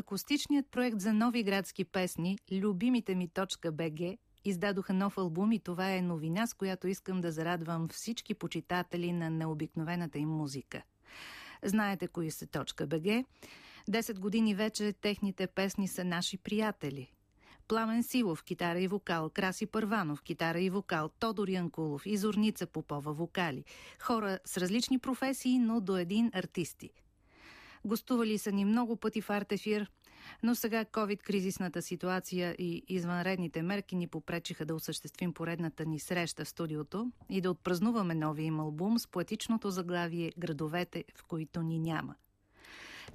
Акустичният проект за нови градски песни «Любимите ми .бг» издадоха нов албум и това е новина, с която искам да зарадвам всички почитатели на необикновената им музика. Знаете кои са .бг. Десет години вече техните песни са наши приятели. Пламен Силов, китара и вокал, Краси Първанов, китара и вокал, Тодор Янкулов и Зорница Попова, вокали. Хора с различни професии, но до един артисти – Гостували са ни много пъти в Артефир, но сега COVID-кризисната ситуация и извънредните мерки ни попречиха да осъществим поредната ни среща в студиото и да отпразнуваме новия им албум с поетичното заглавие «Градовете, в които ни няма».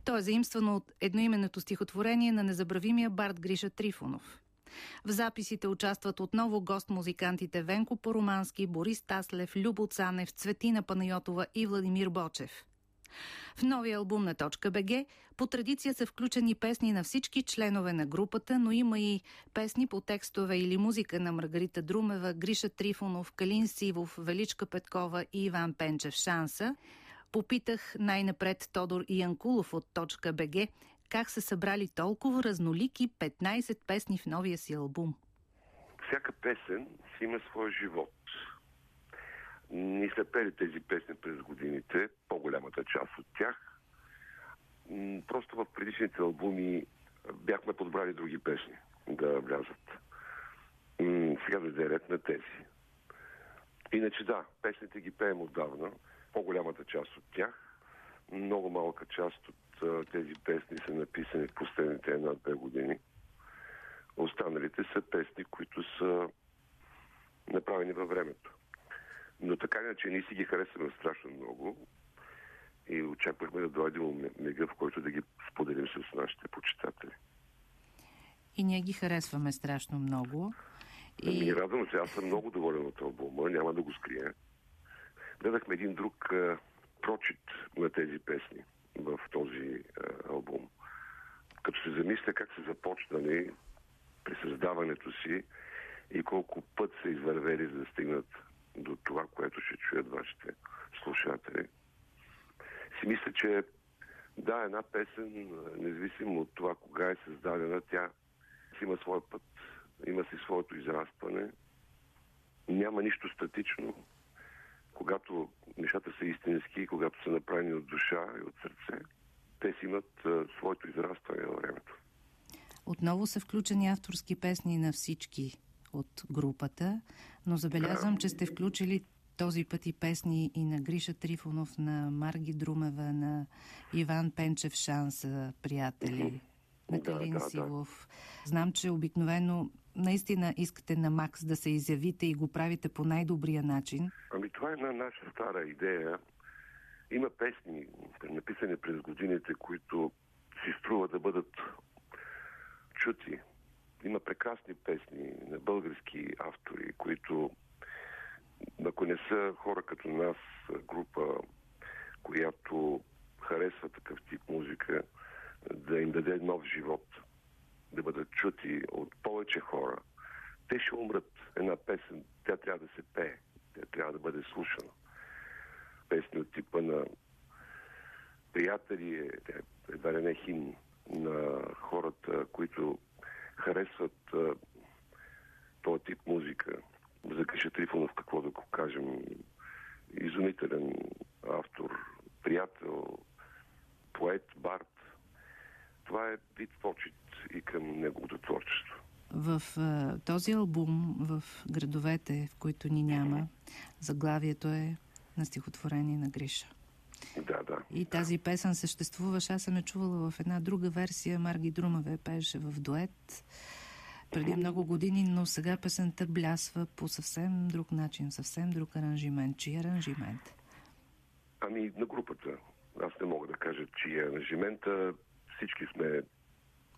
То е заимствано от едноименното стихотворение на незабравимия бард Гриша Трифонов. В записите участват отново гост-музикантите Венко Поромански, Борис Таслев, Любо Цанев, Цветина Панайотова и Владимир Бочев – в новия албум на .бг по традиция са включени песни на всички членове на групата, но има и песни по текстове или музика на Маргарита Друмева, Гриша Трифонов, Калин Сивов, Величка Петкова и Иван Пенчев Шанса. Попитах най-напред Тодор Янкулов от .бг как са събрали толкова разнолики 15 песни в новия си албум. Всяка песен си има своя живот ни са пели тези песни през годините, по-голямата част от тях. Просто в предишните албуми бяхме подбрали други песни да влязат. Сега да ред на тези. Иначе да, песните ги пеем отдавна, по-голямата част от тях. Много малка част от тези песни са написани в последните една-две години. Останалите са песни, които са направени във времето. Но така иначе ние си ги харесваме страшно много и очаквахме да дойде мега, в който да ги споделим с нашите почитатели. И ние ги харесваме страшно много. И... Ми радвам се, аз съм много доволен от албума, няма да го скрия. Дадахме един друг а, прочит на тези песни в този а, албум. Като се замисля как са започнали при създаването си и колко път са извървели за да стигнат до това, което ще чуят вашите слушатели. Си мисля, че да, една песен, независимо от това кога е създадена, тя има своя път, има си своето израстване. Няма нищо статично. Когато нещата са истински, когато са направени от душа и от сърце, те си имат своето израстване във времето. Отново са включени авторски песни на всички от групата, но забелязвам, че сте включили този път и песни и на Гриша Трифонов, на Марги Друмева, на Иван Пенчев Шанса, приятели, на Калин да, да, Силов. Да. Знам, че обикновено наистина искате на Макс да се изявите и го правите по най-добрия начин. Ами това е една наша стара идея. Има песни, написани през годините, които си струва да бъдат чути, има прекрасни песни на български автори, които, ако не са хора като нас, група, която харесва такъв тип музика, да им даде нов живот, да бъдат чути от повече хора, те ще умрат. Една песен, тя трябва да се пее, тя трябва да бъде слушана. Песни от типа на приятели, е, едва ли не химн на хората, които харесват а, този тип музика. За Гриша Трифонов, какво да го кажем, изумителен автор, приятел, поет, бард. Това е вид почет и към неговото творчество. В а, този албум, в градовете, в които ни няма, заглавието е на стихотворение на Гриша. Да, да. И тази песен съществуваше. Аз съм я чувала в една друга версия. Марги Друмаве пееше в дует преди много години, но сега песента блясва по съвсем друг начин, съвсем друг аранжимент. Чий аранжимент? Ами на групата. Аз не мога да кажа, че е аранжимента. Всички сме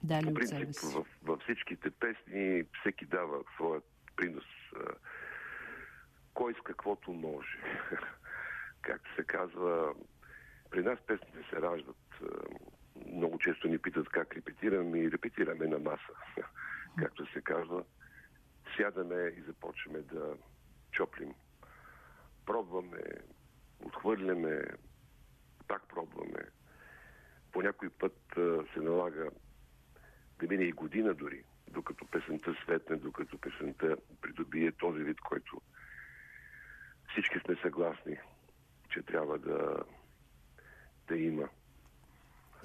Дали по принцип, в, във всичките песни всеки дава своят принос. Кой с каквото може. Както се казва, при нас песните се раждат. Много често ни питат как репетираме и репетираме на маса. Както се казва, сядаме и започваме да чоплим. Пробваме, отхвърляме, пак пробваме. По някой път се налага да мине и година дори, докато песента светне, докато песента придобие този вид, който всички сме съгласни, че трябва да, да има.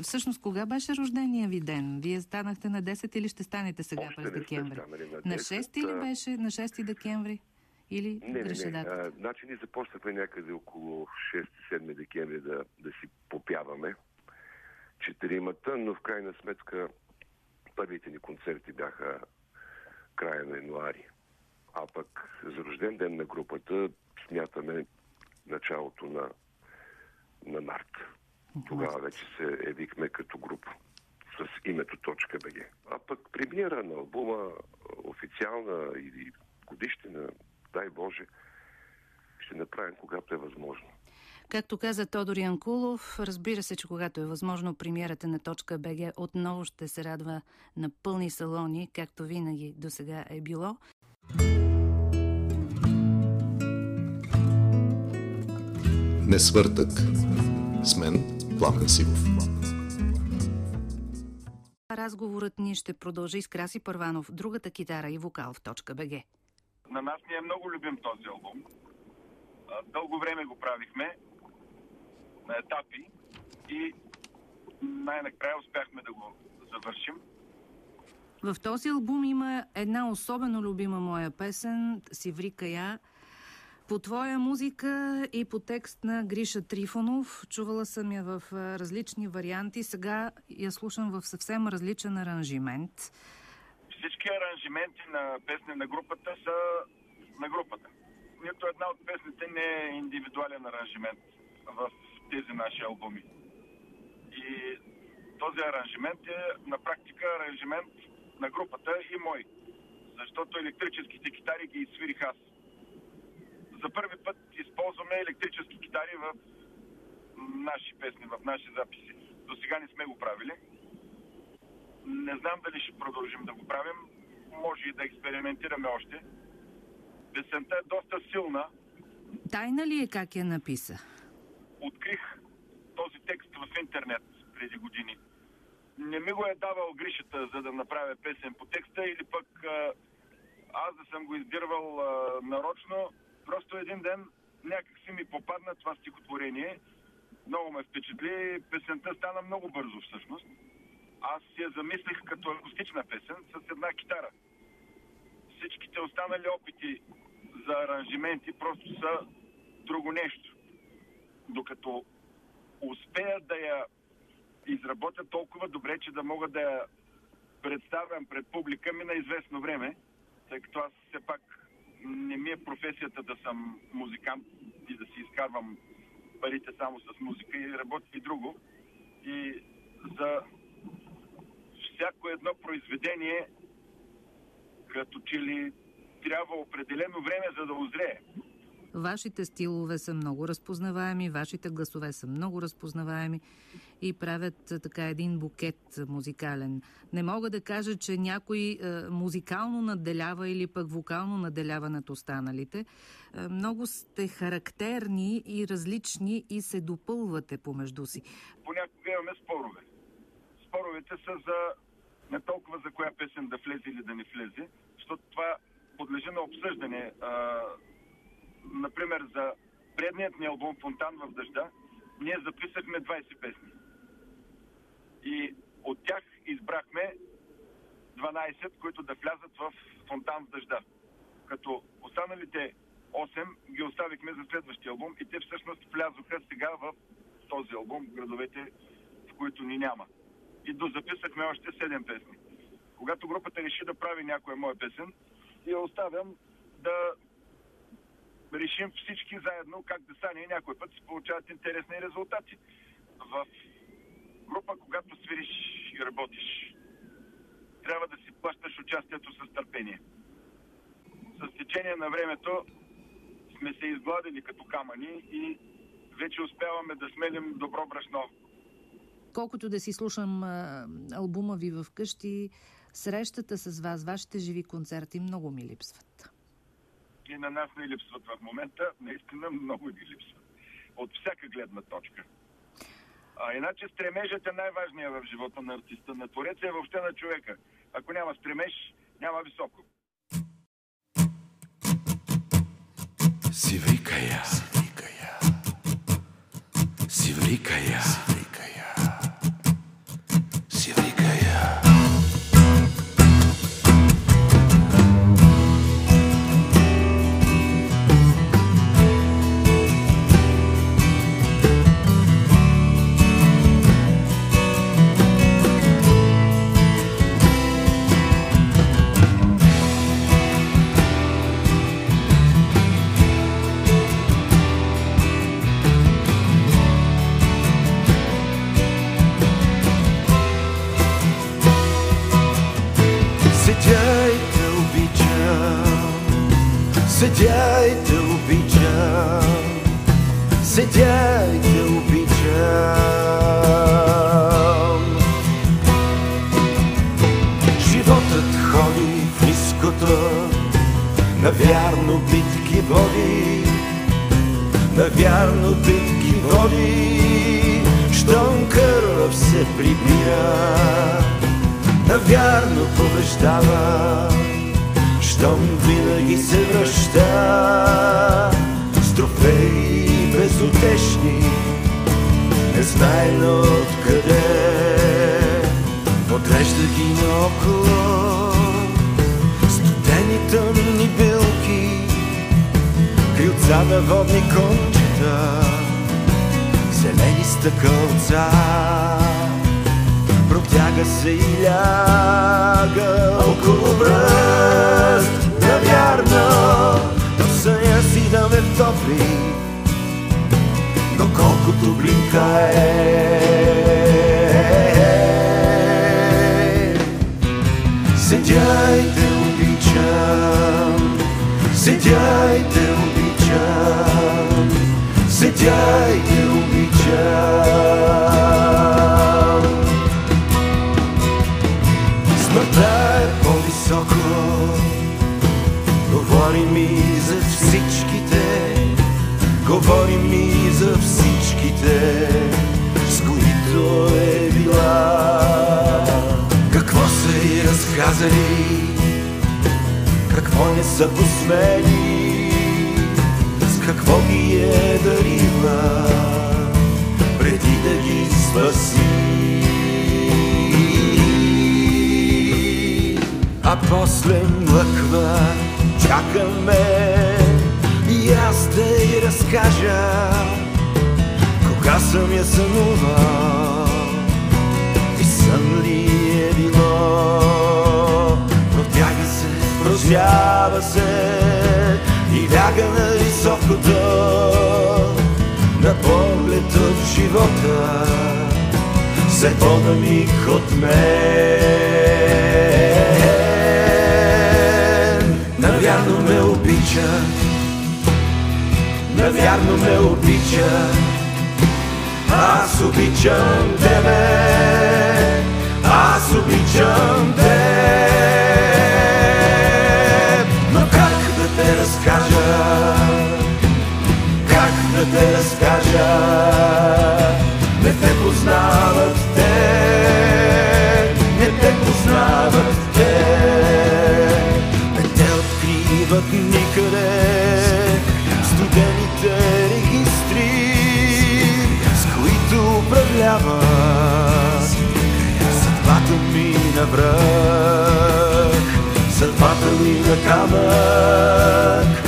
Всъщност, кога беше рождения ви ден? Вие станахте на 10 или ще станете сега Още през декември? на, 10, на 6 или беше на 6 декември? Или не, не, не. А, значи ние започнахме някъде около 6-7 декември да, да си попяваме четиримата, но в крайна сметка първите ни концерти бяха края на януари. А пък за рожден ден на групата смятаме началото на, на март. Тогава вече се явихме като група с името Точка БГ. А пък премиера на албума, официална или годишнина, дай Боже, ще направим когато е възможно. Както каза Тодор Янкулов, разбира се, че когато е възможно, премиерата на Точка БГ отново ще се радва на пълни салони, както винаги до сега е било. Не свъртък. С мен Пламен Сивов. Разговорът ни ще продължи с Краси Първанов, другата китара и вокал в точка БГ. На нас ни е много любим този албум. Дълго време го правихме на етапи и най-накрая успяхме да го завършим. В този албум има една особено любима моя песен Сиври Кая по твоя музика и по текст на Гриша Трифонов. Чувала съм я в различни варианти. Сега я слушам в съвсем различен аранжимент. Всички аранжименти на песни на групата са на групата. Нито една от песните не е индивидуален аранжимент в тези наши албуми. И този аранжимент е на практика аранжимент на групата и мой. Защото електрическите китари ги свирих аз за първи път използваме електрически китари в наши песни, в наши записи. До сега не сме го правили. Не знам дали ще продължим да го правим. Може и да експериментираме още. Песента е доста силна. Тайна ли е как я написа? Открих този текст в интернет преди години. Не ми го е давал Гришата, за да направя песен по текста или пък аз да съм го издирвал нарочно Просто един ден някак си ми попадна това стихотворение. Много ме впечатли. Песента стана много бързо всъщност. Аз я замислих като акустична песен с една китара. Всичките останали опити за аранжименти просто са друго нещо. Докато успея да я изработя толкова добре, че да мога да я представям пред публика ми на известно време, тъй като аз все пак не ми е професията да съм музикант и да си изкарвам парите само с музика и работя и друго. И за всяко едно произведение, като че ли трябва определено време за да озрее. Вашите стилове са много разпознаваеми, вашите гласове са много разпознаваеми и правят така един букет музикален. Не мога да кажа, че някой е, музикално наделява или пък вокално наделява над останалите. Е, много сте характерни и различни и се допълвате помежду си. Понякога имаме спорове. Споровете са за не толкова за коя песен да влезе или да не влезе, защото това подлежи на обсъждане например, за предният ни албум Фонтан в дъжда, ние записахме 20 песни. И от тях избрахме 12, които да влязат в Фонтан в дъжда. Като останалите 8 ги оставихме за следващия албум и те всъщност влязоха сега в този албум, градовете, в които ни няма. И дозаписахме още 7 песни. Когато групата реши да прави някоя моя песен, я оставям да решим всички заедно как да стане и някой път се получават интересни резултати. В група, когато свириш и работиш, трябва да си плащаш участието с търпение. С течение на времето сме се изгладили като камъни и вече успяваме да смелим добро брашно. Колкото да си слушам а, албума ви в къщи, срещата с вас, вашите живи концерти много ми липсват и на нас не липсват в момента. Наистина много ни липсват. От всяка гледна точка. А иначе стремежът е най-важният в живота на артиста, на твореца и въобще на човека. Ако няма стремеж, няма високо. Сиврикая, сиврикая, сиврикая, седя и обичам. Животът ходи в ниското, навярно битки води, навярно битки води, щом кръв се прибира навярно побеждава, щом винаги се връща. С трофеи безутешни, незнайно откъде, подрежда ги наоколо, студени тъмни билки, крилца на водни кончета, зелени стъкълца. Протяга се и ляга около бръст навярно до съня си да ме втопли но колкото блинка е. Седя и те обичам. Седя и те обичам. Седя и те обичам. Смъртта е по-високо. Говори ми за всичките Говори ми за всичките С които е била. Какво са и разказали Какво не са посмели С какво ги е дарила Преди да ги спаси. А после млъква, чакаме аз да й разкажа кога съм я сънувал и сън ли е било. Протяга се, прозява се и ляга на високото на поглед от живота се пода миг от мен. Навярно ме обича, аз обичам тебе, аз обичам те. Но как да те разкажа, как да те разкажа, не те познават студените регистри, с които управляват съдбата ми на връх, съдбата ми на камък,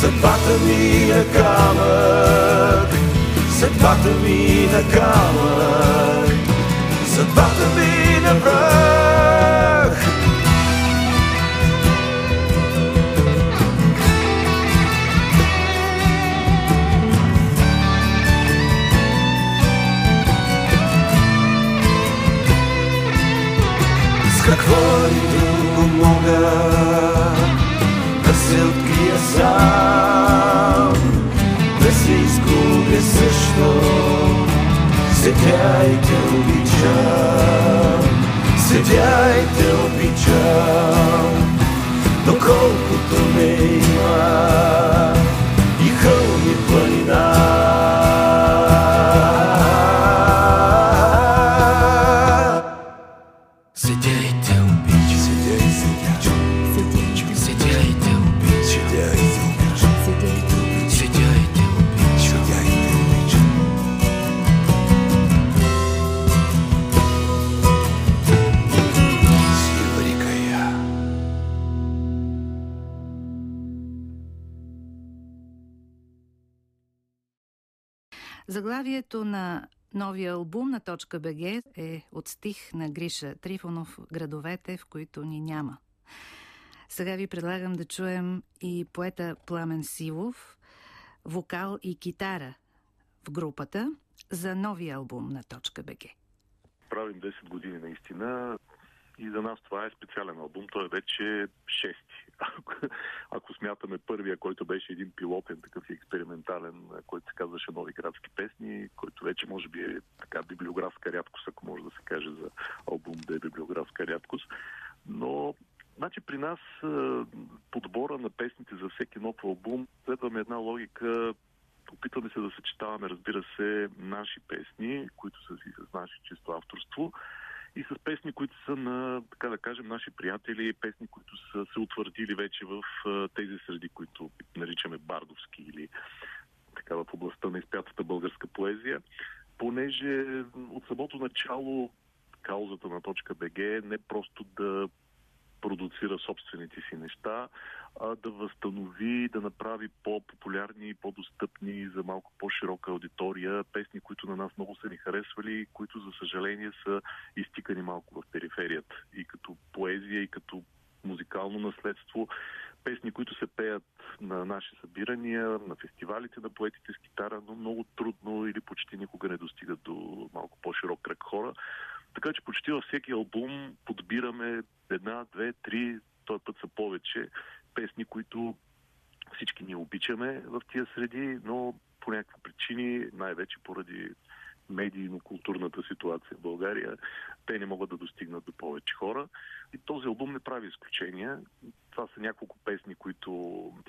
съдбата ми на камък, съдбата ми на камък, съдбата ми на връх. Мога да се открия сам, да се изгубя също. Седя и те обичам, седя и те обичам, доколкото Заглавието на новия албум на точка БГ е от стих на Гриша Трифонов «Градовете, в които ни няма». Сега ви предлагам да чуем и поета Пламен Силов, вокал и китара в групата за новия албум на точка БГ. Правим 10 години наистина и за нас това е специален албум. Той е вече шести. Ако, ако смятаме първия, който беше един пилотен, такъв експериментален, който се казваше Нови градски песни, който вече може би е така библиографска рядкост, ако може да се каже за албум да е библиографска рядкост. Но Значи при нас подбора на песните за всеки нов албум следваме една логика опитваме се да съчетаваме, разбира се, наши песни, които са си с наше чисто авторство и с песни, които са на, така да кажем, наши приятели, песни, които са се утвърдили вече в тези среди, които наричаме бардовски или така в областта на изпятата българска поезия, понеже от самото начало каузата на точка БГ е не просто да продуцира собствените си неща, а да възстанови, да направи по-популярни по-достъпни за малко по-широка аудитория песни, които на нас много са ни харесвали, които за съжаление са изтикани малко в периферията. И като поезия, и като музикално наследство, песни, които се пеят на наши събирания, на фестивалите на поетите с китара, но много трудно или почти никога не достигат до малко по-широк кръг хора. Така че почти във всеки албум подбираме една, две, три, този път са повече песни, които всички ние обичаме в тия среди, но по някакви причини, най-вече поради медийно-културната ситуация в България, те не могат да достигнат до повече хора. И този албум не прави изключения. Това са няколко песни, които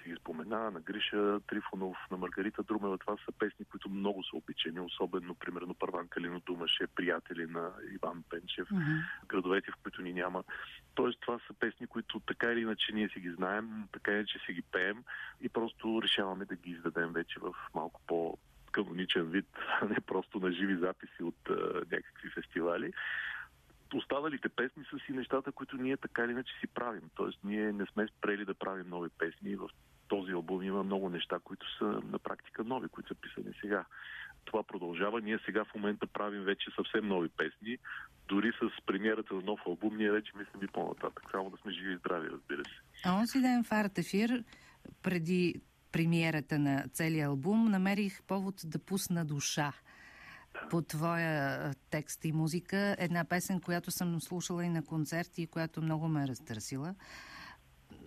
ти ги спомена, на Гриша Трифонов, на Маргарита Друмева. Това са песни, които много са обичани, особено, примерно, Първан Калино Думаше, приятели на Иван Пенчев, mm-hmm. градовете, в които ни няма. Тоест, това са песни, които така или иначе ние си ги знаем, така иначе си ги пеем и просто решаваме да ги издадем вече в малко по каноничен вид, а не просто на живи записи от а, някакви фестивали. Останалите песни са си нещата, които ние така или иначе си правим. Тоест, ние не сме спрели да правим нови песни. В този албум има много неща, които са на практика нови, които са писани сега. Това продължава. Ние сега в момента правим вече съвсем нови песни. Дори с премиерата на нов албум, ние вече мислим и по-нататък. Само да сме живи и здрави, разбира се. А он си ден в Арт Ефир, преди премиерата на целия албум, намерих повод да пусна душа по твоя текст и музика. Една песен, която съм слушала и на концерти и която много ме е разтърсила.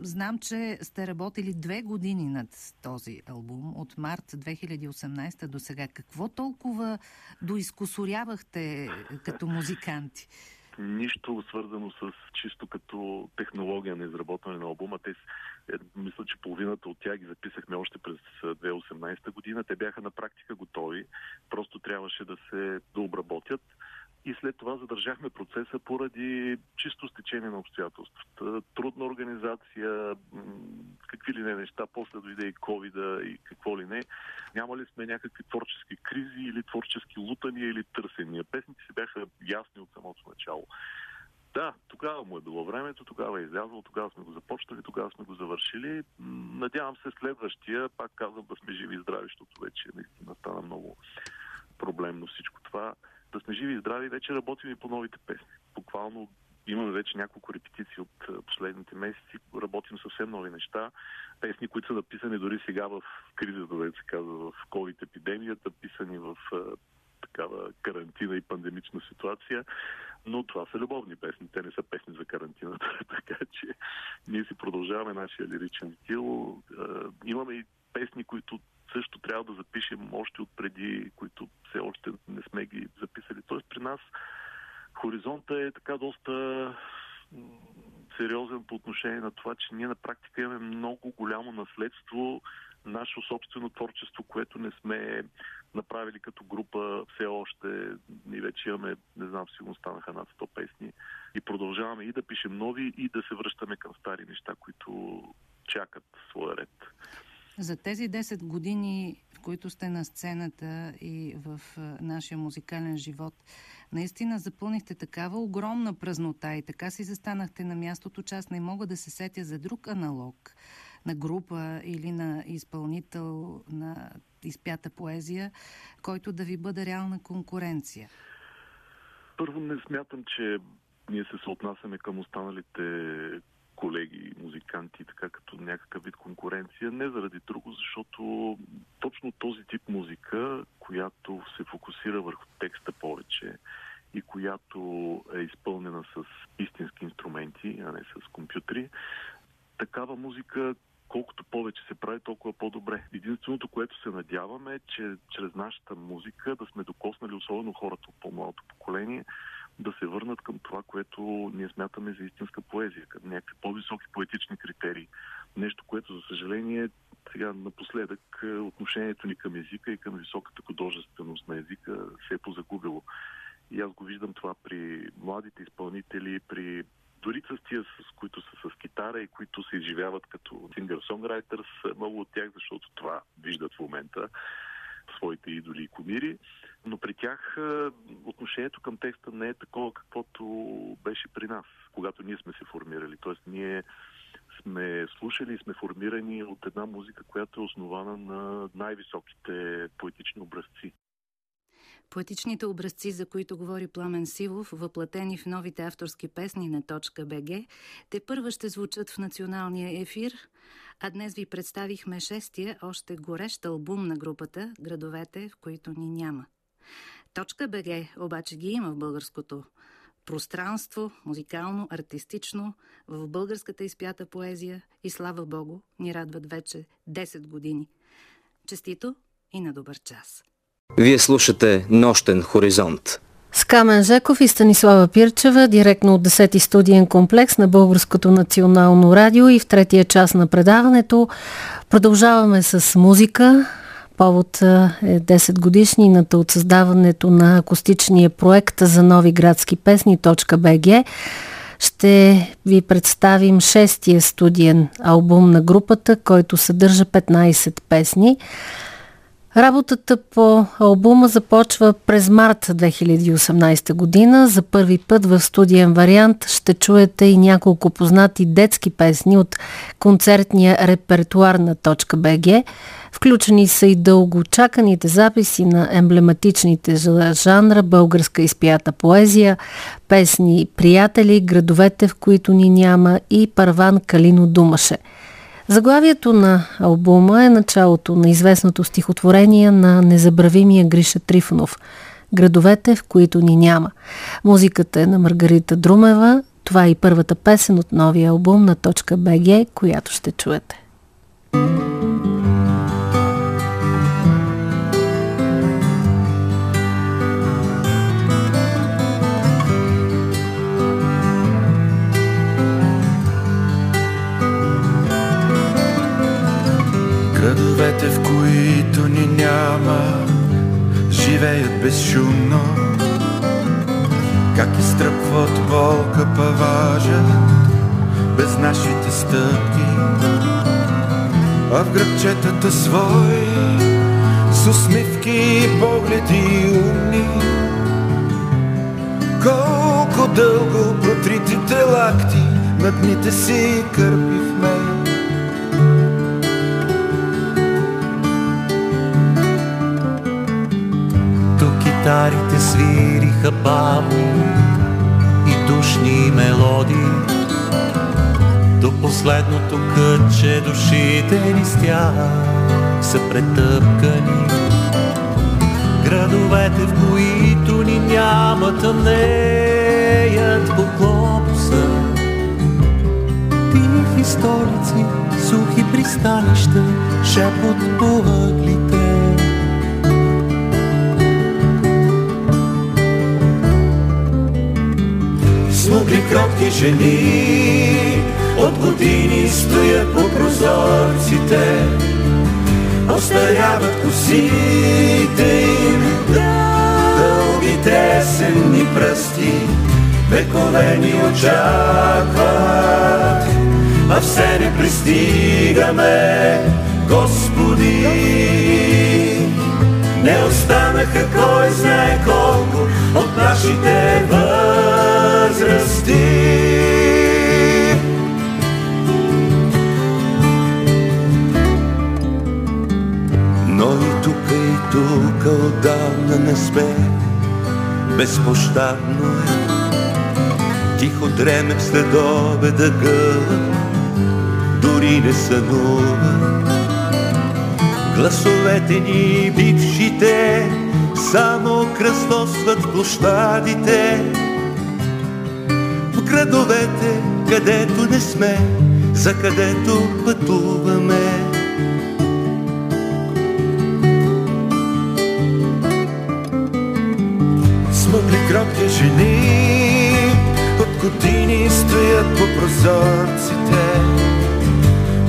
Знам, че сте работили две години над този албум, от март 2018 до сега. Какво толкова доизкусорявахте като музиканти? нищо свързано с чисто като технология на изработване на албума. Те, е, мисля, че половината от тях ги записахме още през 2018 година. Те бяха на практика готови. Просто трябваше да се дообработят и след това задържахме процеса поради чисто стечение на обстоятелствата. Трудна организация, какви ли не неща, после дойде и ковида и какво ли не. Няма ли сме някакви творчески кризи или творчески лутания или търсения? Песните си бяха ясни от самото начало. Да, тогава му е било времето, тогава е излязъл, тогава сме го започнали, тогава сме го завършили. Надявам се следващия, пак казвам да сме живи и здрави, защото вече наистина стана много проблемно всичко това да сме живи и здрави, вече работим и по новите песни. Буквално имаме вече няколко репетиции от последните месеци, работим съвсем нови неща. Песни, които са написани дори сега в кризата, да се казва, в COVID-епидемията, писани в такава карантина и пандемична ситуация, но това са любовни песни, те не са песни за карантината, така че ние си продължаваме нашия лиричен стил. Имаме и песни, които също трябва да запишем още от преди, които все още не сме ги записали. Тоест при нас хоризонта е така доста сериозен по отношение на това, че ние на практика имаме много голямо наследство, наше собствено творчество, което не сме направили като група все още. Ние вече имаме, не знам, сигурно станаха над 100 песни и продължаваме и да пишем нови, и да се връщаме към стари неща, които чакат своя ред. За тези 10 години, в които сте на сцената и в нашия музикален живот, наистина запълнихте такава огромна празнота и така си застанахте на мястото, че аз не мога да се сетя за друг аналог на група или на изпълнител на изпята поезия, който да ви бъде реална конкуренция? Първо не смятам, че ние се съотнасяме към останалите колеги, музиканти, така като някакъв вид конкуренция. Не заради друго, защото точно този тип музика, която се фокусира върху текста повече и която е изпълнена с истински инструменти, а не с компютри, такава музика, колкото повече се прави, толкова по-добре. Единственото, което се надяваме е, че чрез нашата музика да сме докоснали, особено хората от по-малото поколение, да се върнат към това, което ние смятаме за истинска поезия, към някакви по-високи поетични критерии. Нещо, което, за съжаление, сега напоследък е, отношението ни към езика и към високата художественост на езика се е позагубило. И аз го виждам това при младите изпълнители, при дори с тия, с които са с китара и които се изживяват като singer-songwriters, много от тях, защото това виждат в момента своите идоли и комири, но при тях отношението към текста не е такова, каквото беше при нас, когато ние сме се формирали. Тоест ние сме слушали и сме формирани от една музика, която е основана на най-високите поетични образци. Поетичните образци, за които говори Пламен Сивов, въплатени в новите авторски песни на .бг, те първа ще звучат в националния ефир, а днес ви представихме шестия, още горещ албум на групата «Градовете, в които ни няма». Точка БГ обаче ги има в българското пространство, музикално, артистично, в българската изпята поезия и слава Богу, ни радват вече 10 години. Честито и на добър час! Вие слушате Нощен хоризонт. С Камен Жеков и Станислава Пирчева, директно от 10-ти студиен комплекс на Българското национално радио и в третия час на предаването продължаваме с музика. Повод е 10 годишнината от създаването на акустичния проект за нови градски песни .bg. Ще ви представим шестия студиен албум на групата, който съдържа 15 песни. Работата по албума започва през март 2018 година. За първи път в студиен вариант ще чуете и няколко познати детски песни от концертния репертуар на .bg. Включени са и дълго чаканите записи на емблематичните жанра българска изпята поезия, песни «Приятели», «Градовете, в които ни няма» и «Парван Калино Думаше». Заглавието на албума е началото на известното стихотворение на незабравимия Гриша Трифонов «Градовете, в които ни няма». Музиката е на Маргарита Друмева. Това е и първата песен от новия албум на .bg, която ще чуете. Градовете, няма, живеят безшумно. Как изтръпва от болка паважа, без нашите стъпки. А в градчетата свой, с усмивки и погледи умни. Колко дълго протритите лакти на дните си кърпи Китарите свириха бавно и душни мелодии. До последното кътче душите ни с тях са претъпкани. Градовете, в които ни няма тъмнеят по глобуса Тихи столици, сухи пристанища, шепот по ъглите смугли кротки жени От години стоят по прозорците. Остаряват косите им Дългите есенни пръсти Векове ни очакват. А все не пристигаме, Господи. Не останаха кой знае колко от нашите is. Но и тук, и тук отдавна не сме, безпощадно е. Тихо дремем след обеда гълъб, дори не сънува. Гласовете ни бившите само кръстосват площадите, Градовете, където не сме, за където пътуваме. Смъгли кротки жени от години стоят по прозорците.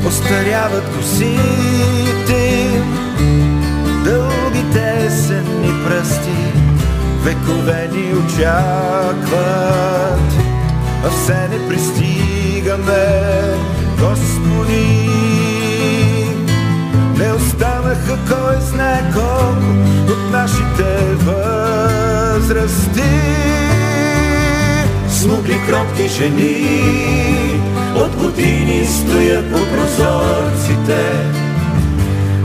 Остаряват косите дългите сенни пръсти, векове ни очакват, а все не пристигаме, Господи. Не останаха кой знае колко от нашите възрасти. Смугли кротки жени от години стоят по прозорците,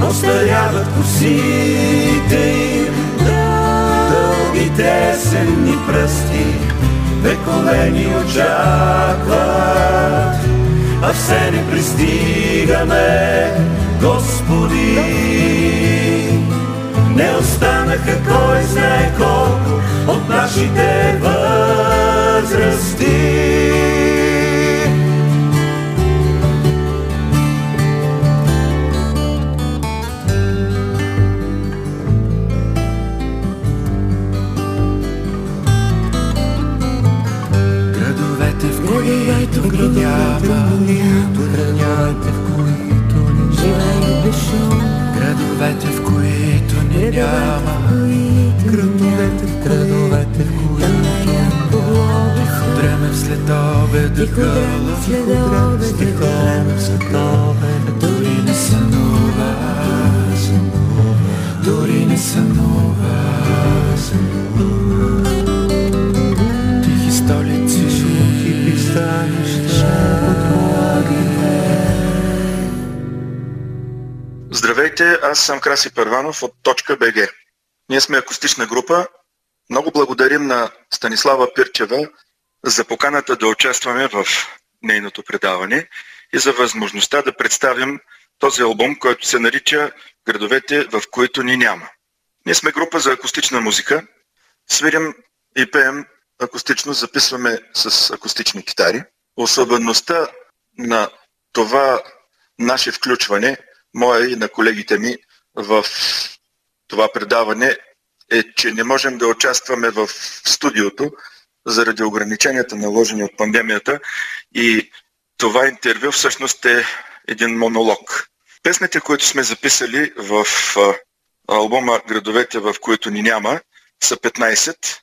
остаряват косите им, дългите есенни пръсти, векове ни очакват, а все не пристигаме, Господи. Не останаха кой знае колко от нашите възрасти. Които ги няма, градовете, в които не живее безшум. Градовете, в които ни няма, градовете, в градовете, в които дреме в следобеда. Гъла, тихо дреме в Здравейте, аз съм Краси Първанов от Точка БГ. Ние сме акустична група. Много благодарим на Станислава Пирчева за поканата да участваме в нейното предаване и за възможността да представим този албум, който се нарича Градовете, в които ни няма. Ние сме група за акустична музика. Свирим и пеем акустично, записваме с акустични китари. Особеността на това наше включване, моя и на колегите ми в това предаване е, че не можем да участваме в студиото заради ограниченията наложени от пандемията и това интервю всъщност е един монолог. Песните, които сме записали в албума Градовете, в които ни няма, са 15.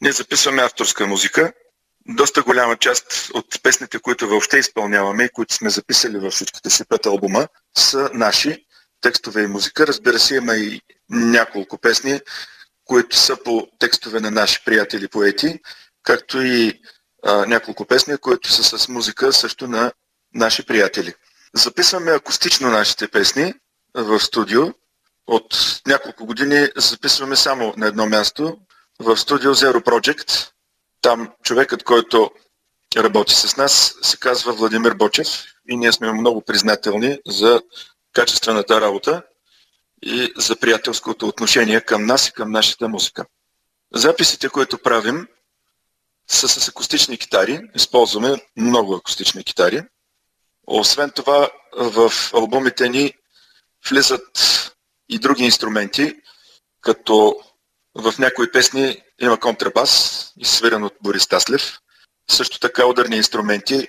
Ние записваме авторска музика. Доста голяма част от песните, които въобще изпълняваме и които сме записали във всичките си пет албума, са наши текстове и музика. Разбира се, има и няколко песни, които са по текстове на наши приятели поети, както и а, няколко песни, които са с музика също на наши приятели. Записваме акустично нашите песни в студио. От няколко години записваме само на едно място в студио Zero Project. Там човекът, който работи с нас, се казва Владимир Бочев и ние сме много признателни за качествената работа и за приятелското отношение към нас и към нашата музика. Записите, които правим, са с акустични китари. Използваме много акустични китари. Освен това, в албумите ни влизат и други инструменти, като в някои песни има контрабас, свирен от Борис Таслев. Също така ударни инструменти,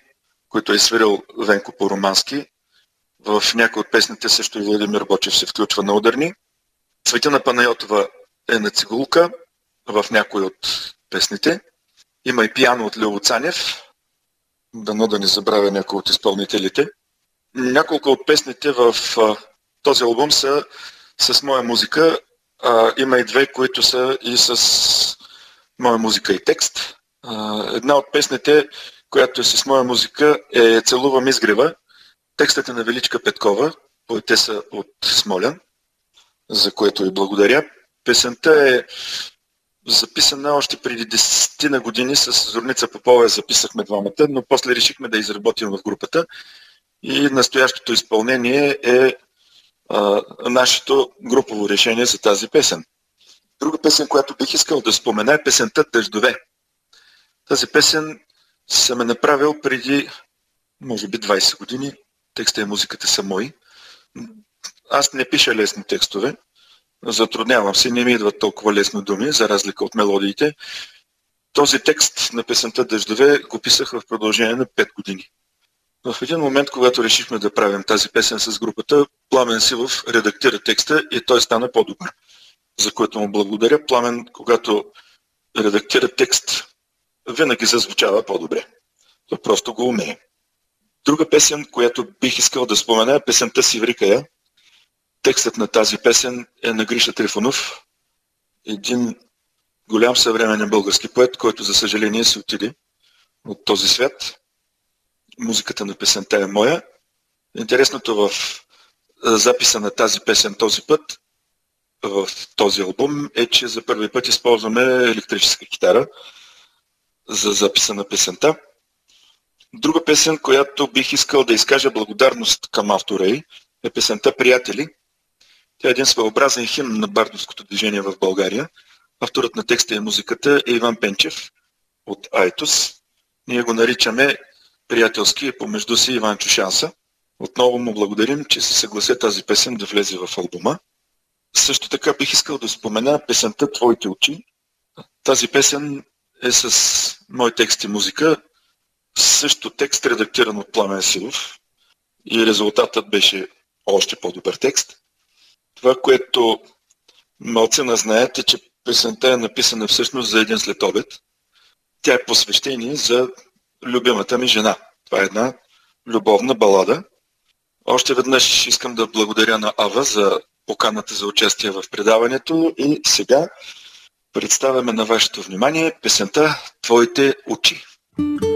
които е свирил Венко по-романски. В някои от песните също и Владимир Бочев се включва на ударни. Светина Панайотова е на цигулка в някои от песните. Има и пиано от Лео Цанев. Дано да не забравя някои от изпълнителите. Няколко от песните в този албум са с моя музика. А, има и две, които са и с моя музика и текст. А, една от песните, която е с моя музика, е Целувам изгрева. Текстът е на Величка Петкова, поетеса от Смолян, за което и благодаря. Песента е записана още преди 10 на години с Зорница Попова записахме двамата, но после решихме да изработим в групата и настоящото изпълнение е а, нашето групово решение за тази песен. Друга песен, която бих искал да спомена е песента Дъждове. Тази песен съм е направил преди, може би, 20 години. Текста и музиката са мои. Аз не пиша лесни текстове. Затруднявам се, не ми идват толкова лесно думи, за разлика от мелодиите. Този текст на песента Дъждове го писах в продължение на 5 години. В един момент, когато решихме да правим тази песен с групата, Пламен Сивов редактира текста и той стана по-добър, за което му благодаря. Пламен, когато редактира текст, винаги зазвучава по-добре. Той просто го умее. Друга песен, която бих искал да спомена е песента Сиврикая. Текстът на тази песен е на Гриша Трифонов, един голям съвременен български поет, който за съжаление се отиде от този свят. Музиката на песента е моя. Интересното в записа на тази песен този път, в този албум, е, че за първи път използваме електрическа китара за записа на песента. Друга песен, която бих искал да изкажа благодарност към автора й, е песента Приятели. Тя е един своеобразен химн на бардовското движение в България. Авторът на текста и музиката е Иван Пенчев от Айтос. Ние го наричаме приятелски помежду си Иван Чушанса. Отново му благодарим, че се съглася тази песен да влезе в албума. Също така бих искал да спомена песента Твоите очи. Тази песен е с мой текст и музика. Също текст редактиран от Пламен Силов. И резултатът беше още по-добър текст. Това, което малцина знаят е, че песента е написана всъщност за един след обед. Тя е посвещение за любимата ми жена. Това е една любовна балада. Още веднъж искам да благодаря на Ава за поканата за участие в предаването и сега представяме на вашето внимание песента Твоите очи. thank you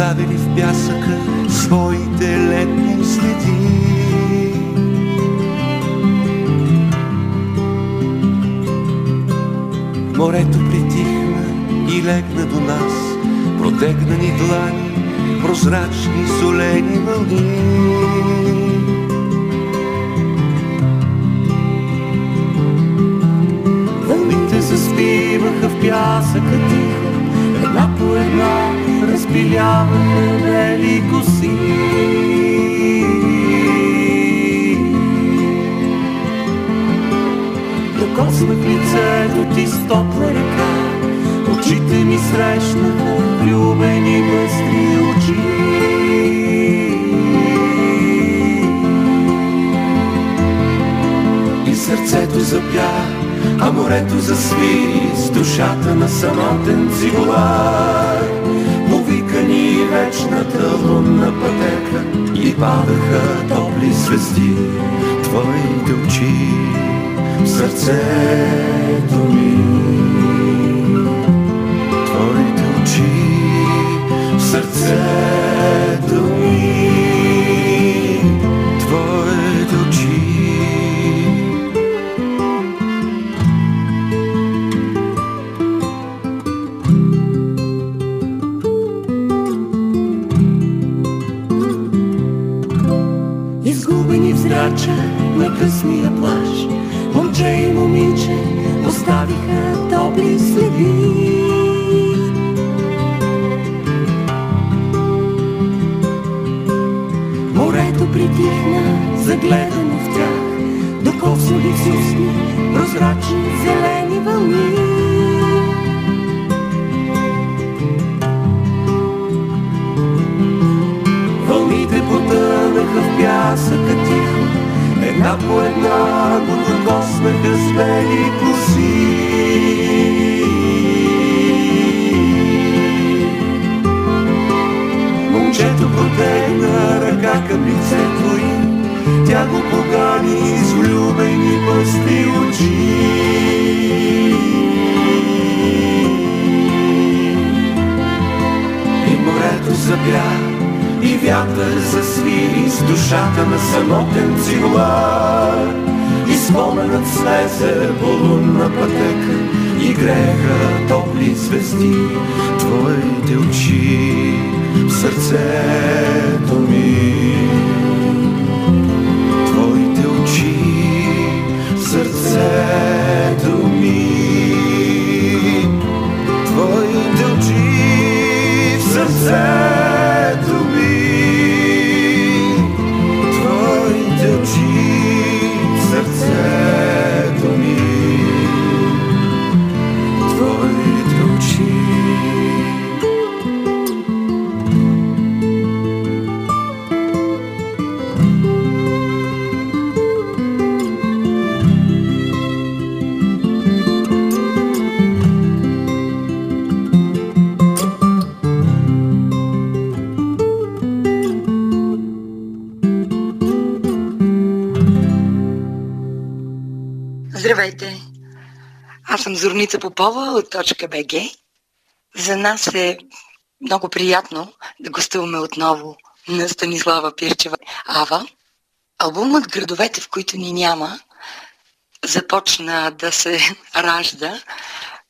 оставили в пясъка своите летни следи. Морето притихна и легна до нас, протегнани длани, прозрачни солени вълни. Вълните заспиваха в пясъка тихо, една по една разпиляваха бели коси. Докоснах лицето ти с топла ръка, очите ми срещнаха влюбени быстри очи. И сърцето запя, а морето засвири с душата на самотен цигулар. Вечната лунна пътека и падаха топли звезди. Твоите очи в сърцето ми. Твоите очи в сърцето ми. Който от посмеха сме ни коси. Момчето протегна ръка към лицето и тя го покани с влюбени пъсти очи. И морето запя, и вятър засвири с душата на самотен цигулар. Споменът слезе по лунна пътека греха топли звезди. Твоите очи в сърцето ми. Твоите очи в сърцето ми. Твоите очи в сърцето Зорница Попова от точка БГ. За нас е много приятно да гостуваме отново на Станислава Пирчева Ава. Албумът Градовете, в които ни няма, започна да се ражда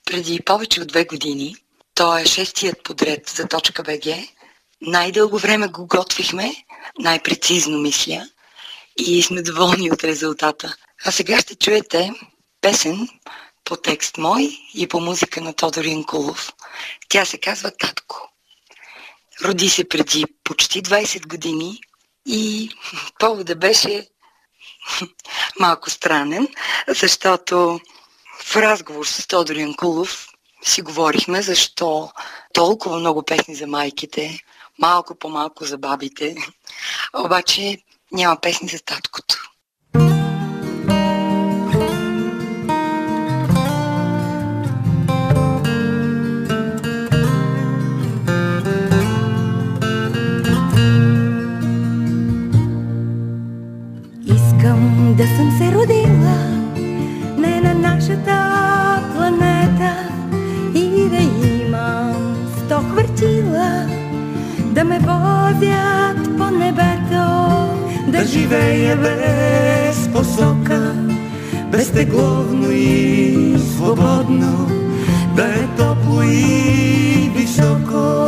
преди повече от две години. Той е шестият подред за точка БГ. Най-дълго време го готвихме, най-прецизно мисля, и сме доволни от резултата. А сега ще чуете песен по текст мой и по музика на Тодор Инкулов. Тя се казва Татко. Роди се преди почти 20 години и повода беше малко странен, защото в разговор с Тодор Янкулов си говорихме защо толкова много песни за майките, малко по малко за бабите, обаче няма песни за таткото. Да съм се родила не на нашата планета и да имам сто хвърчила, да ме возят по небето, да живея без посока, безтегловно и свободно, да е топло и високо,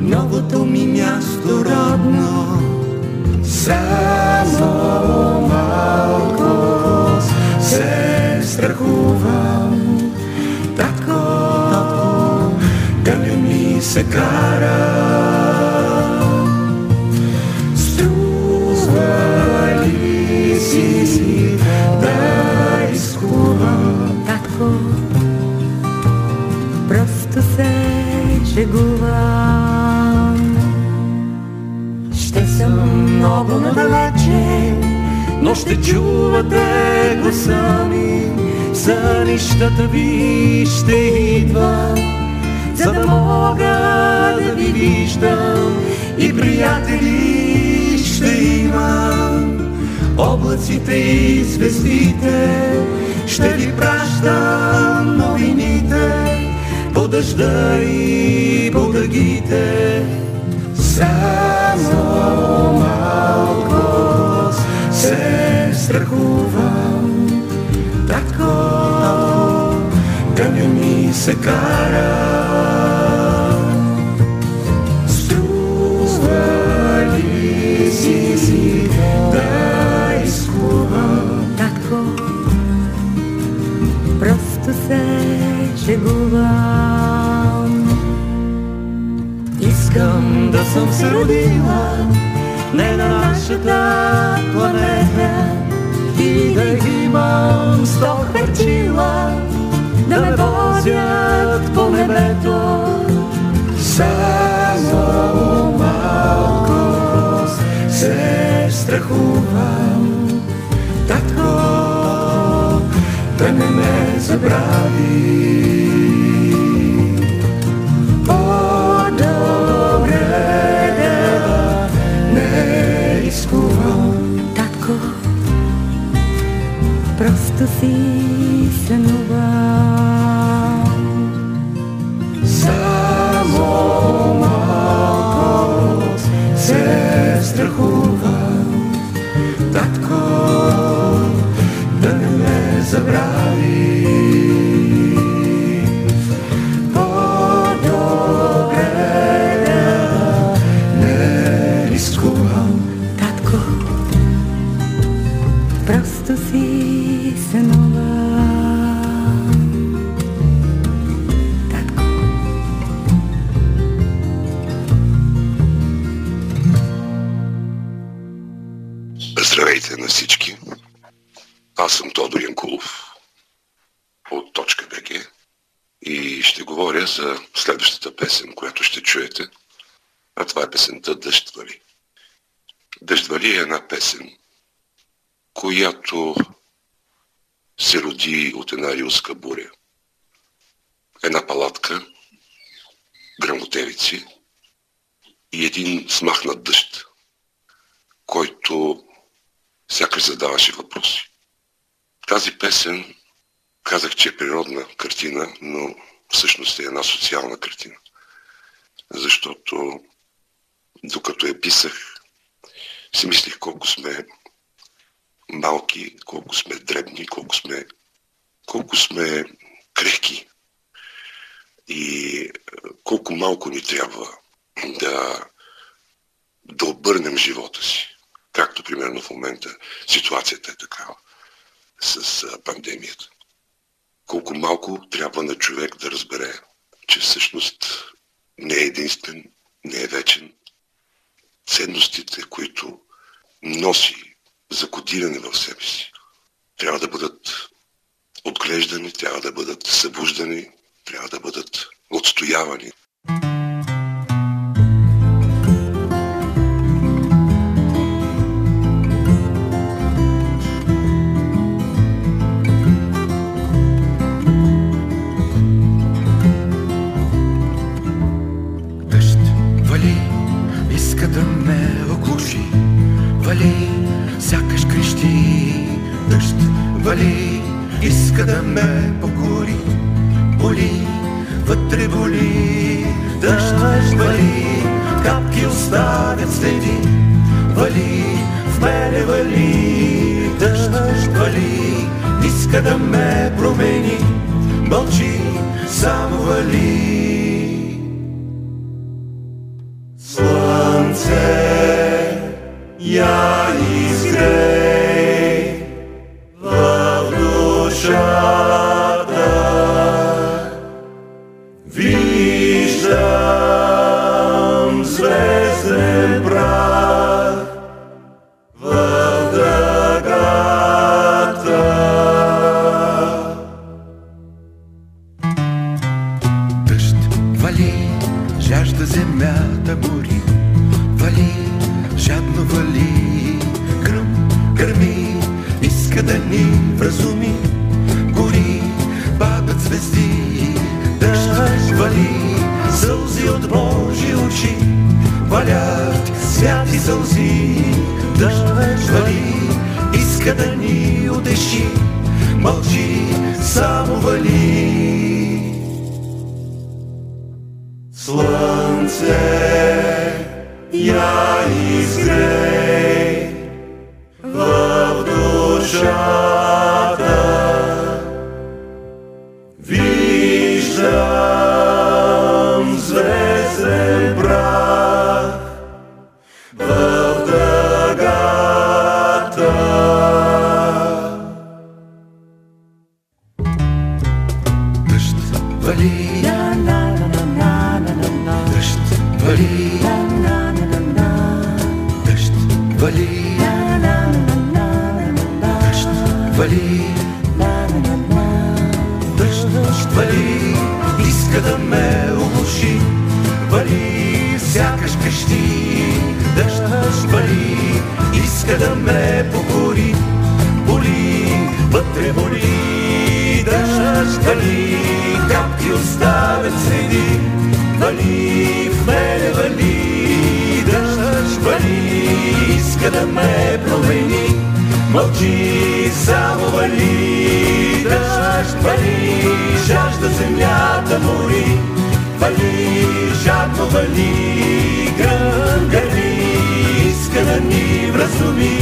новото ми място родно. Само малко се страхувам, тако да не ми се кара. Струва ли си да изкувам? Татко, просто се шегувам. Съм много надалече, но ще чувате гласа ми, сънищата ви ще идва, за да мога да ви виждам и приятели ще имам. Облаците и звездите ще ви пращам новините, по дъжда и по дъгите. Само малко се страхувам, тако да не ми се кара. Струва ли си да изкувам? татко, просто се шегувам. Искам да съм се родила не на нашата планета и да имам сто хвърчила да ме возят по небето. Само малко се страхувам, татко да не ме забрави. Просто си сънувам Само малко се страхувам Татко да една буря. Една палатка, грамотевици и един смахнат дъжд, който сякаш задаваше въпроси. Тази песен казах, че е природна картина, но всъщност е една социална картина. Защото докато я писах, си мислих колко сме малки, колко сме дребни, колко сме, колко сме крехки и е, колко малко ни трябва да, да обърнем живота си. Както примерно в момента ситуацията е такава с а, пандемията. Колко малко трябва на човек да разбере, че всъщност не е единствен, не е вечен. Ценностите, които носи закодиране в себе си, трябва да бъдат отглеждани, трябва да бъдат събуждани, трябва да бъдат отстоявани. Вали жажда земята мори, вали жадно вали гръм, гърви, иска да ни вразуми,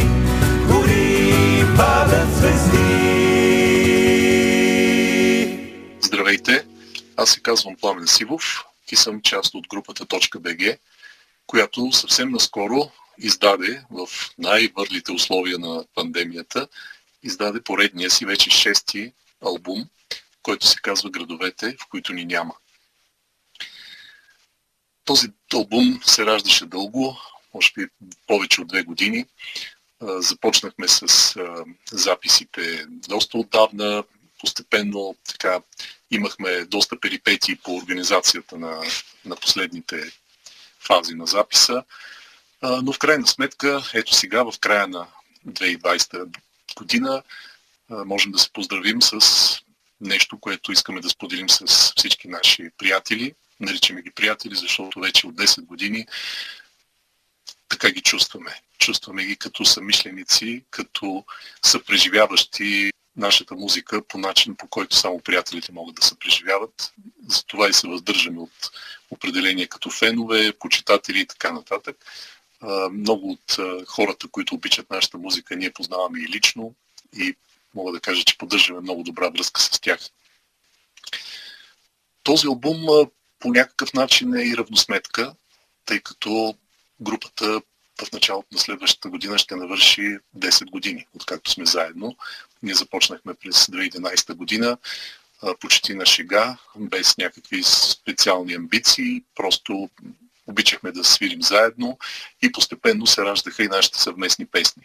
гори падат звезди. Здравейте, аз се казвам Пламен Сивов и съм част от групата .bg, която съвсем наскоро издаде в най-върлите условия на пандемията, издаде поредния си вече шести албум, който се казва Градовете, в които ни няма. Този албум се раждаше дълго, може би повече от две години. Започнахме с записите доста отдавна, постепенно така имахме доста перипетии по организацията на, на последните фази на записа. Но в крайна сметка, ето сега, в края на 2020 година, можем да се поздравим с нещо, което искаме да споделим с всички наши приятели. Наричаме ги приятели, защото вече от 10 години така ги чувстваме. Чувстваме ги като самишленици, като съпреживяващи нашата музика по начин, по който само приятелите могат да се преживяват. Затова и се въздържаме от определения като фенове, почитатели и така нататък. Много от хората, които обичат нашата музика, ние познаваме и лично и мога да кажа, че поддържаме много добра връзка с тях. Този албум по някакъв начин е и равносметка, тъй като групата в началото на следващата година ще навърши 10 години, откакто сме заедно. Ние започнахме през 2011 година, почти на шега, без някакви специални амбиции, просто обичахме да свирим заедно и постепенно се раждаха и нашите съвместни песни.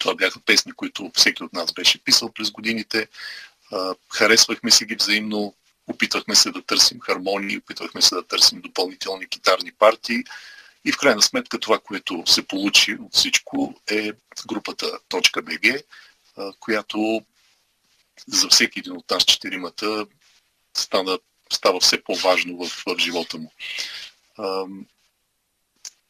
Това бяха песни, които всеки от нас беше писал през годините. Харесвахме си ги взаимно, опитвахме се да търсим хармонии, опитвахме се да търсим допълнителни китарни партии. И в крайна сметка това, което се получи от всичко е групата .bg, която за всеки един от нас четиримата стана, става все по-важно в, в живота му.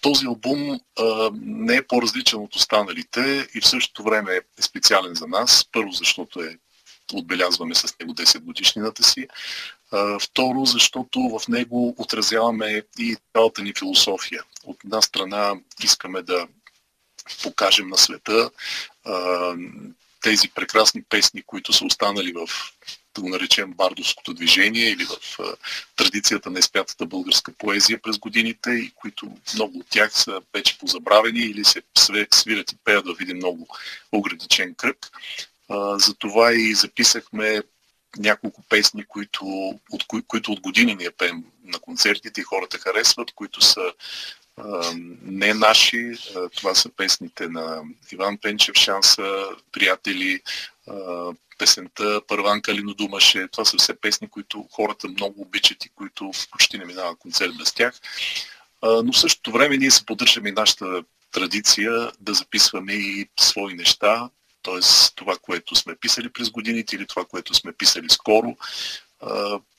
Този албум а, не е по-различен от останалите и в същото време е специален за нас. Първо, защото е отбелязваме с него 10 годишнината си. А, второ, защото в него отразяваме и цялата ни философия. От една страна искаме да покажем на света а, тези прекрасни песни, които са останали в да го наречем бардовското движение или в традицията на изпятата българска поезия през годините и които много от тях са вече позабравени или се свирят и пеят да видим много ограничен кръг. Затова и записахме няколко песни, които от, кои, които от години ние пеем на концертите и хората харесват, които са а, не наши. А, това са песните на Иван Пенчев Шанса, приятели, а, песента Първанка Линодумаше. Това са все песни, които хората много обичат и които почти не минава концерт без тях. Но в същото време ние се поддържаме и нашата традиция да записваме и свои неща, т.е. това, което сме писали през годините или това, което сме писали скоро.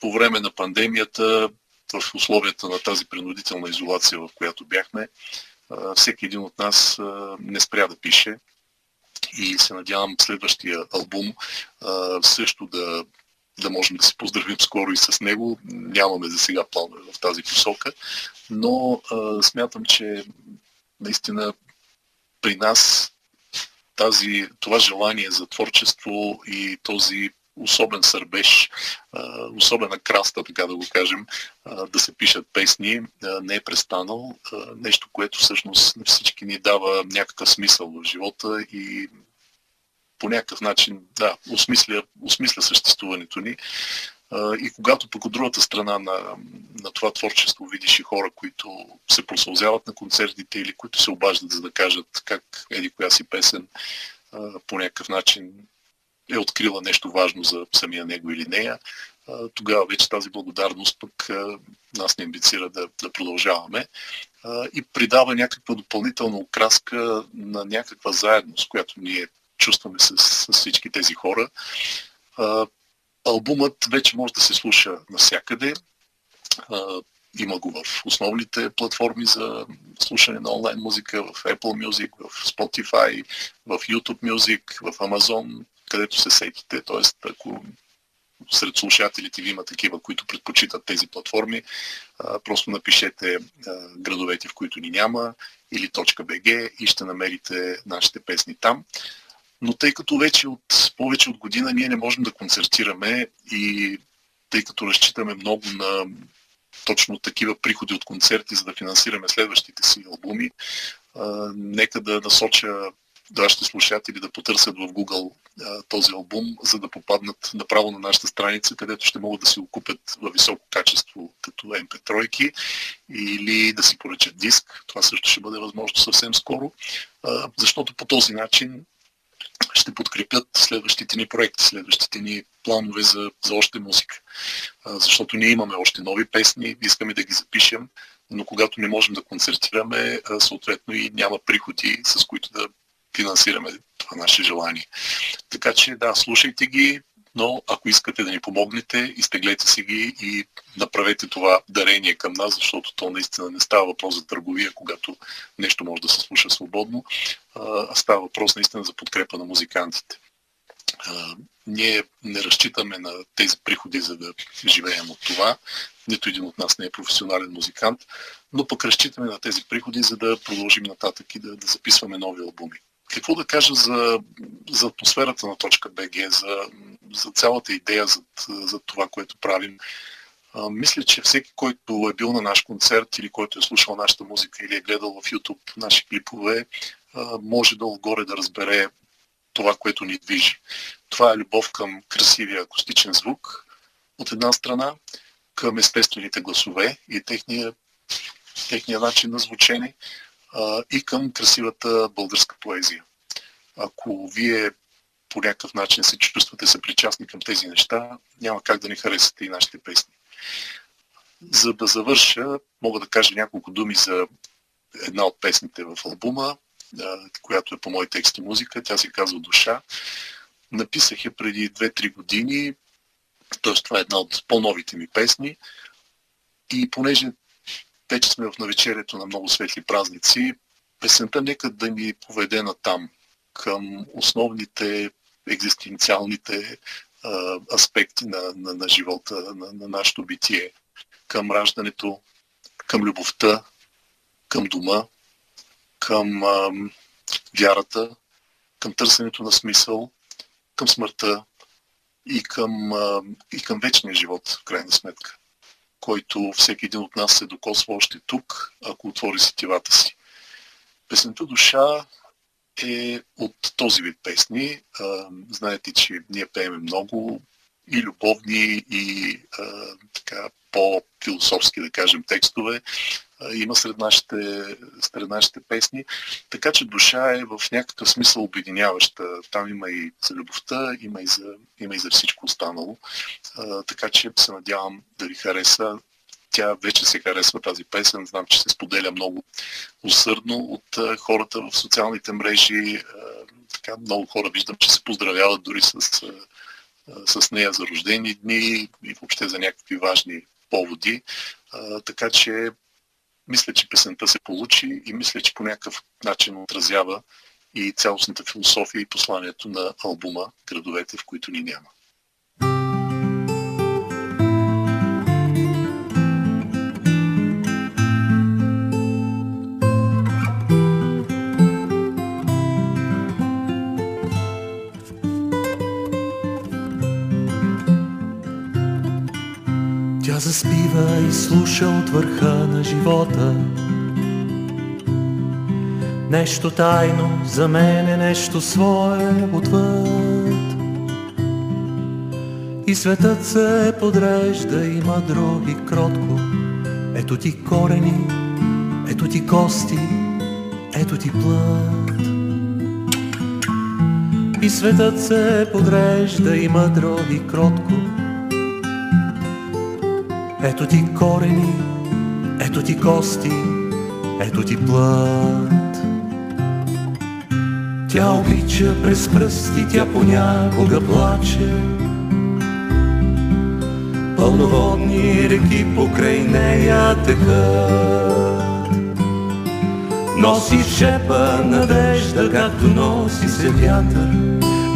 По време на пандемията, в условията на тази принудителна изолация, в която бяхме, всеки един от нас не спря да пише и се надявам следващия албум също да, да можем да се поздравим скоро и с него. Нямаме за сега планове в тази посока, но смятам, че наистина при нас тази, това желание за творчество и този особен сърбеж, особена краста, така да го кажем, да се пишат песни, не е престанал. Нещо, което всъщност на всички ни дава някакъв смисъл в живота и по някакъв начин, да, осмисля, осмисля съществуването ни. И когато пък от другата страна на, на това творчество видиш и хора, които се просълзяват на концертите или които се обаждат за да кажат как еди коя си песен по някакъв начин е открила нещо важно за самия него или нея, тогава вече тази благодарност пък нас не амбицира да, да продължаваме и придава някаква допълнителна окраска на някаква заедност, която ние чувстваме с, с всички тези хора. Албумът вече може да се слуша навсякъде. има го в основните платформи за слушане на онлайн музика, в Apple Music, в Spotify, в YouTube Music, в Amazon, където се сетите. Тоест, ако сред слушателите ви има такива, които предпочитат тези платформи, просто напишете градовете, в които ни няма или .bg и ще намерите нашите песни там. Но тъй като вече от повече от година ние не можем да концертираме и тъй като разчитаме много на точно такива приходи от концерти, за да финансираме следващите си албуми, нека да насоча вашите слушатели да потърсят в Google а, този албум, за да попаднат направо на нашата страница, където ще могат да си го купят във високо качество, като MP3 или да си поръчат диск. Това също ще бъде възможно съвсем скоро, а, защото по този начин ще подкрепят следващите ни проекти, следващите ни планове за, за още музика. А, защото ние имаме още нови песни, искаме да ги запишем, но когато не можем да концертираме, съответно и няма приходи, с които да финансираме това наше желание. Така че да, слушайте ги, но ако искате да ни помогнете, изтеглете си ги и направете това дарение към нас, защото то наистина не става въпрос за търговия, когато нещо може да се слуша свободно, а става въпрос наистина за подкрепа на музикантите. Ние не разчитаме на тези приходи, за да живеем от това. Нито един от нас не е професионален музикант, но пък разчитаме на тези приходи, за да продължим нататък и да, да записваме нови албуми. Какво да кажа за, за атмосферата на точка БГ, за, за цялата идея за, за това, което правим? А, мисля, че всеки, който е бил на наш концерт или който е слушал нашата музика или е гледал в YouTube наши клипове, а, може долу-горе да разбере това, което ни движи. Това е любов към красивия акустичен звук, от една страна, към естествените гласове и техния, техния начин на звучение, а, и към красивата българска поезия. Ако вие по някакъв начин се чувствате съпричастни към тези неща, няма как да не харесате и нашите песни. За да завърша, мога да кажа няколко думи за една от песните в албума, която е по мой текст и музика. Тя се казва Душа. Написах я преди 2-3 години, т.е. това е една от по-новите ми песни. И понеже вече сме в навечерието на много светли празници. Песента нека да ни поведе на там, към основните екзистенциалните а, аспекти на, на, на живота, на, на нашето битие, към раждането, към любовта, към дома, към а, вярата, към търсенето на смисъл, към смъртта и към, а, и към вечния живот, в крайна сметка който всеки един от нас се докосва още тук, ако отвори сетивата си. Песента Душа е от този вид песни. Знаете, че ние пееме много и любовни, и а, така по-философски, да кажем, текстове. Има сред нашите, сред нашите песни. Така че душа е в някакъв смисъл обединяваща. Там има и за любовта, има и за, има и за всичко останало. А, така че се надявам да ви хареса тя вече се харесва тази песен. Знам, че се споделя много усърдно от хората в социалните мрежи. А, така, много хора виждам, че се поздравяват дори с, с нея за рождени дни и въобще за някакви важни поводи. А, така че мисля, че песента се получи и мисля, че по някакъв начин отразява и цялостната философия и посланието на албума Градовете, в които ни няма. Заспива и слуша от върха на живота. Нещо тайно за мен е нещо свое отвъд. И светът се подрежда, има други кротко. Ето ти корени, ето ти кости, ето ти плът. И светът се подрежда, има други кротко. Ето ти корени, ето ти кости, ето ти плът. Тя обича през пръсти, тя понякога плаче. Пълноводни реки покрай нея текат Носи шепа надежда, както носи се вятър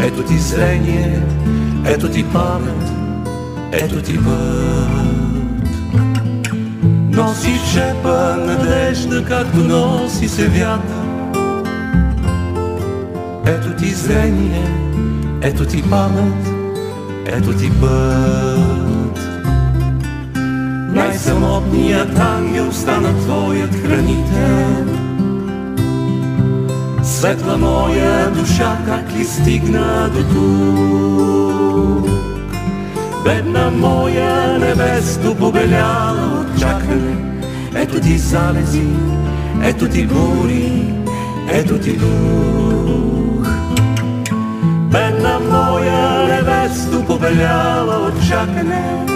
Ето ти зрение, ето ти памет, ето ти път Носи шепа надежда, както носи се вятър Ето ти зрение, ето ти памет, ето ти път. Най-самотният ангел стана твоят хранител. Светла моя душа, как ли стигна до тук? Бедна моя небесто побеляла от чакане, ето ти залези, ето ти бури, ето ти дух. Бедна моя невесто побеляла от чакане.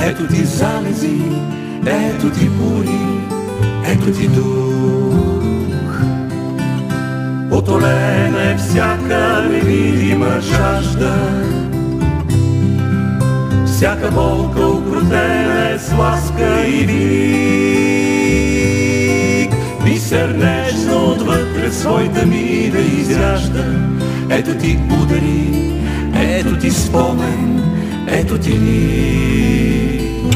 Ето ти залези, ето ти бури, ето ти дух. Отолена е всяка невидима жажда, всяка болка укротена е с ласка и вик. Бисер нежно отвътре своите ми да изяжда. Ето ти удари, ето ти спомен, ето ти лик.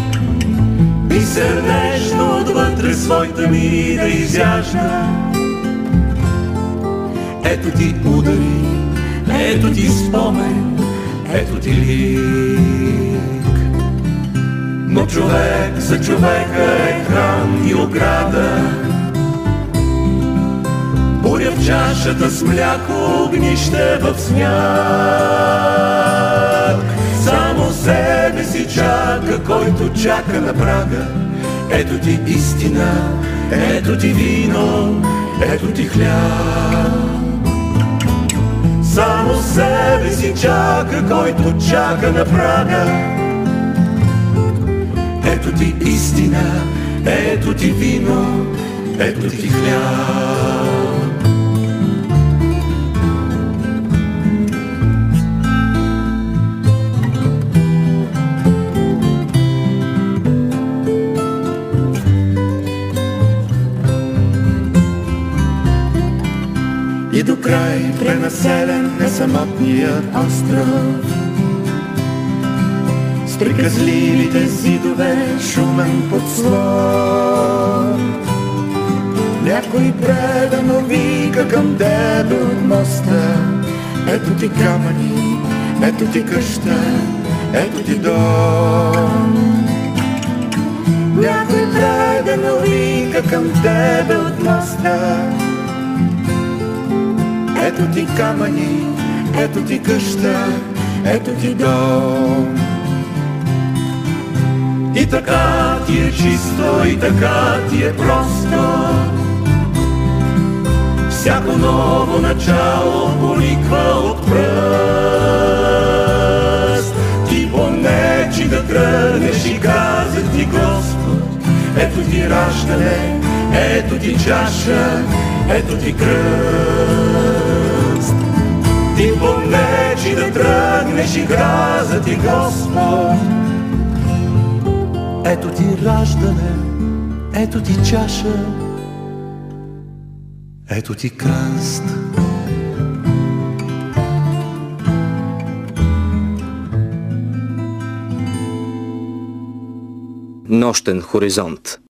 Бисер нежно отвътре своите ми да изяжда. Ето ти удари, ето ти спомен, ето ти лик. Но човек за човека е храм и ограда. Буря в чашата с мляко, огнище в сняг. Само себе си чака, който чака на прага. Ето ти истина, ето ти вино, ето ти хляб. Само себе си чака, който чака на прага. Ето ти истина, ето ти вино, ето ти хляб. И до край пренаселен е самотният остров Приказливите зидове шумен подслон Някой предано вика към тебе от моста. Ето ти камъни, ето ти къща, ето ти дом. Някой предано вика към тебе от моста. Ето ти камъни, ето ти къща, ето ти дом. И така ти е чисто, и така ти е просто. Всяко ново начало пониква от пръст. Ти понечи да тръгнеш и казах ти Господ, ето ти раждане, ето ти чаша, ето ти кръст. Ти помнечи да тръгнеш и каза ти Господ. Ето ти раждане, ето ти чаша, ето ти кръст. Нощен хоризонт